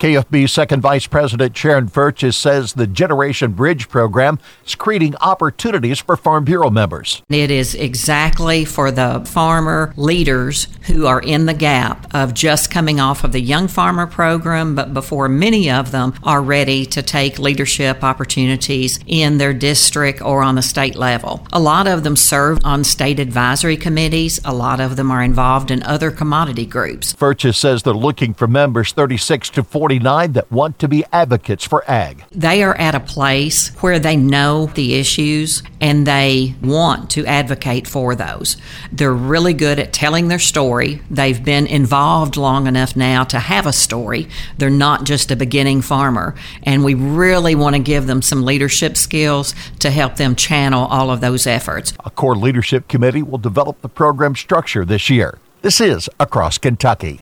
KFB Second Vice President Sharon Furches says the Generation Bridge program is creating opportunities for Farm Bureau members. It is exactly for the farmer leaders who are in the gap of just coming off of the Young Farmer program, but before many of them are ready to take leadership opportunities in their district or on the state level. A lot of them serve on state advisory committees, a lot of them are involved in other commodity groups. Furches says they're looking for members 36 to 40 49 that want to be advocates for ag. They are at a place where they know the issues and they want to advocate for those. They're really good at telling their story. They've been involved long enough now to have a story. They're not just a beginning farmer. And we really want to give them some leadership skills to help them channel all of those efforts. A core leadership committee will develop the program structure this year. This is Across Kentucky.